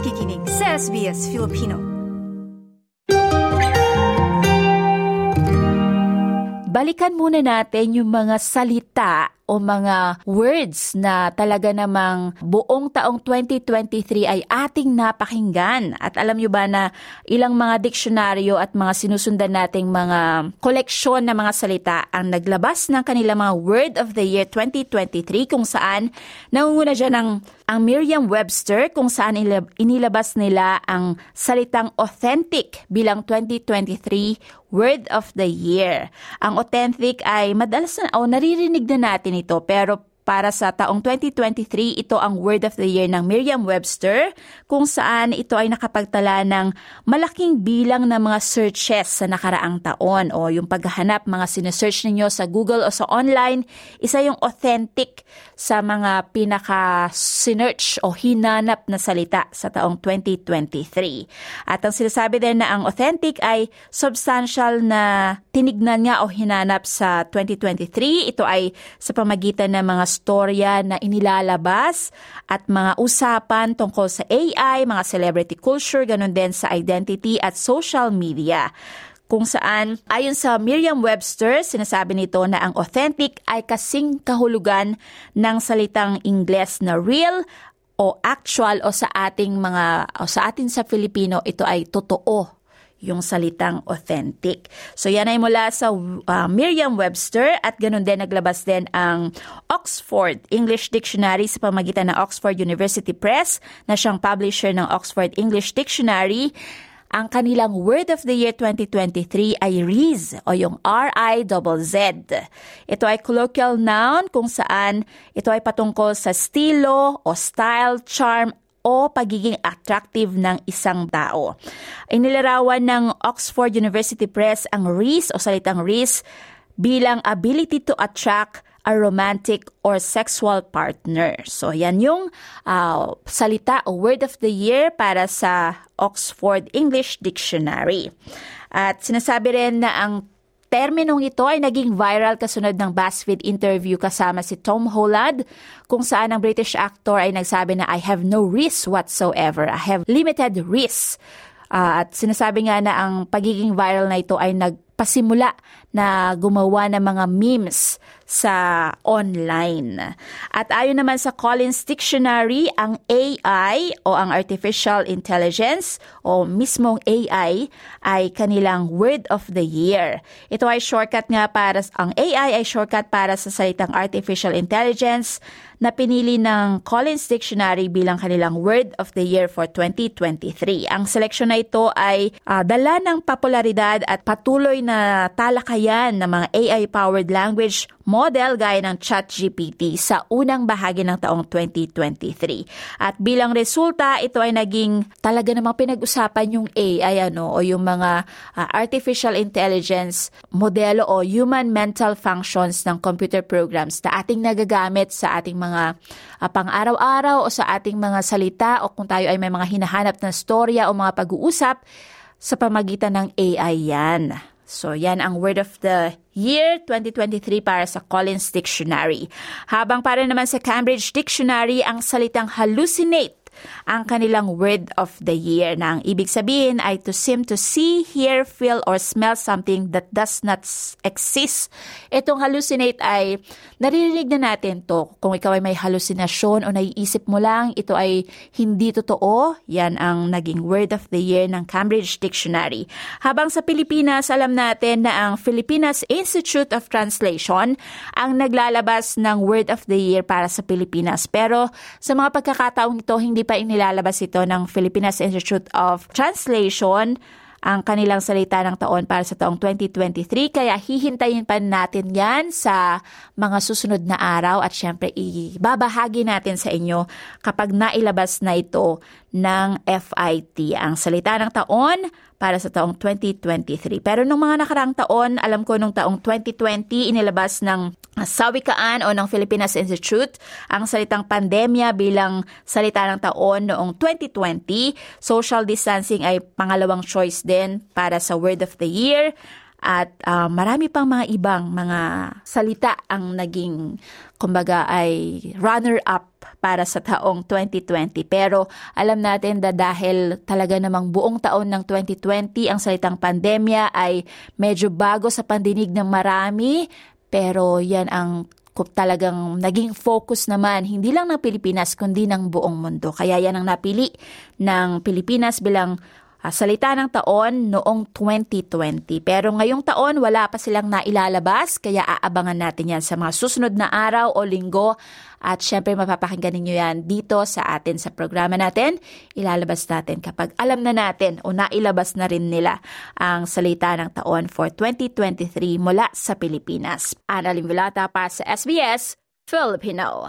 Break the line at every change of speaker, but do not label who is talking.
nakikinig sa SBS Filipino.
Balikan muna natin yung mga salita o mga words na talaga namang buong taong 2023 ay ating napakinggan. At alam nyo ba na ilang mga diksyonaryo at mga sinusundan nating mga koleksyon ng mga salita ang naglabas ng kanilang mga Word of the Year 2023 kung saan nangunguna dyan ang, ang Merriam-Webster kung saan inilabas nila ang salitang authentic bilang 2023 Word of the Year. Ang authentic ay madalas na o naririnig na natin ito pero para sa taong 2023, ito ang Word of the Year ng Merriam-Webster kung saan ito ay nakapagtala ng malaking bilang ng mga searches sa nakaraang taon o yung paghahanap mga sinesearch ninyo sa Google o sa online, isa yung authentic sa mga pinaka-sinearch o hinanap na salita sa taong 2023. At ang sinasabi din na ang authentic ay substantial na tinignan nga o hinanap sa 2023. Ito ay sa pamagitan ng mga storya na inilalabas at mga usapan tungkol sa AI, mga celebrity culture, ganun din sa identity at social media. Kung saan ayon sa Merriam-Webster, sinasabi nito na ang authentic ay kasing kahulugan ng salitang Ingles na real o actual o sa ating mga o sa atin sa Filipino ito ay totoo yung salitang authentic. So yan ay mula sa uh, Merriam-Webster at ganun din naglabas din ang Oxford English Dictionary sa pamagitan ng Oxford University Press na siyang publisher ng Oxford English Dictionary. Ang kanilang Word of the Year 2023 ay Riz o yung R-I-Z-Z. Ito ay colloquial noun kung saan ito ay patungkol sa estilo o style, charm o pagiging attractive ng isang tao. Inilarawan ng Oxford University Press ang RIS o salitang RIS bilang ability to attract a romantic or sexual partner. So yan yung uh, salita o word of the year para sa Oxford English Dictionary. At sinasabi rin na ang Terminong ito ay naging viral kasunod ng BuzzFeed interview kasama si Tom Holland kung saan ang British actor ay nagsabi na I have no risk whatsoever. I have limited risk. Uh, at sinasabi nga na ang pagiging viral na ito ay nagpasimula na gumawa ng mga memes sa online. At ayon naman sa Collins Dictionary, ang AI o ang Artificial Intelligence o mismong AI ay kanilang word of the year. Ito ay shortcut nga para, ang AI ay shortcut para sa salitang Artificial Intelligence na pinili ng Collins Dictionary bilang kanilang Word of the Year for 2023. Ang seleksyon na ito ay uh, dala ng popularidad at patuloy na talakayan ng mga AI-powered language model gaya ng ChatGPT sa unang bahagi ng taong 2023. At bilang resulta, ito ay naging talaga namang pinag-usapan yung AI ano o yung mga uh, artificial intelligence modelo o human mental functions ng computer programs na ating nagagamit sa ating mga uh, pang-araw-araw o sa ating mga salita o kung tayo ay may mga hinahanap na storya o mga pag-uusap sa pamagitan ng AI yan. So, yan ang word of the year 2023 para sa Collins Dictionary. Habang para naman sa Cambridge Dictionary, ang salitang hallucinate ang kanilang word of the year na ang ibig sabihin ay to seem to see, hear, feel, or smell something that does not exist. Itong hallucinate ay naririnig na natin to. Kung ikaw ay may halusinasyon o naiisip mo lang, ito ay hindi totoo. Yan ang naging word of the year ng Cambridge Dictionary. Habang sa Pilipinas, alam natin na ang Filipinas Institute of Translation ang naglalabas ng word of the year para sa Pilipinas. Pero sa mga pagkakataong ito, hindi pa inilalabas ito ng Philippines Institute of Translation ang kanilang salita ng taon para sa taong 2023. Kaya hihintayin pa natin yan sa mga susunod na araw at syempre ibabahagi natin sa inyo kapag nailabas na ito ng FIT. Ang salita ng taon para sa taong 2023. Pero nung mga nakarang taon, alam ko nung taong 2020, inilabas ng Sawikaan o ng Filipinas Institute ang salitang pandemya bilang salita ng taon noong 2020. Social distancing ay pangalawang choice din para sa word of the year. At uh, marami pang mga ibang mga salita ang naging, kumbaga ay runner-up para sa taong 2020. Pero alam natin na dahil talaga namang buong taon ng 2020 ang salitang pandemya ay medyo bago sa pandinig ng marami, pero yan ang talagang naging focus naman hindi lang ng Pilipinas kundi ng buong mundo. Kaya yan ang napili ng Pilipinas bilang uh, salita ng taon noong 2020. Pero ngayong taon, wala pa silang nailalabas, kaya aabangan natin yan sa mga susunod na araw o linggo. At syempre, mapapakinggan ninyo yan dito sa atin sa programa natin. Ilalabas natin kapag alam na natin o nailabas na rin nila ang salita ng taon for 2023 mula sa Pilipinas. Ana Limulata para sa SBS Filipino.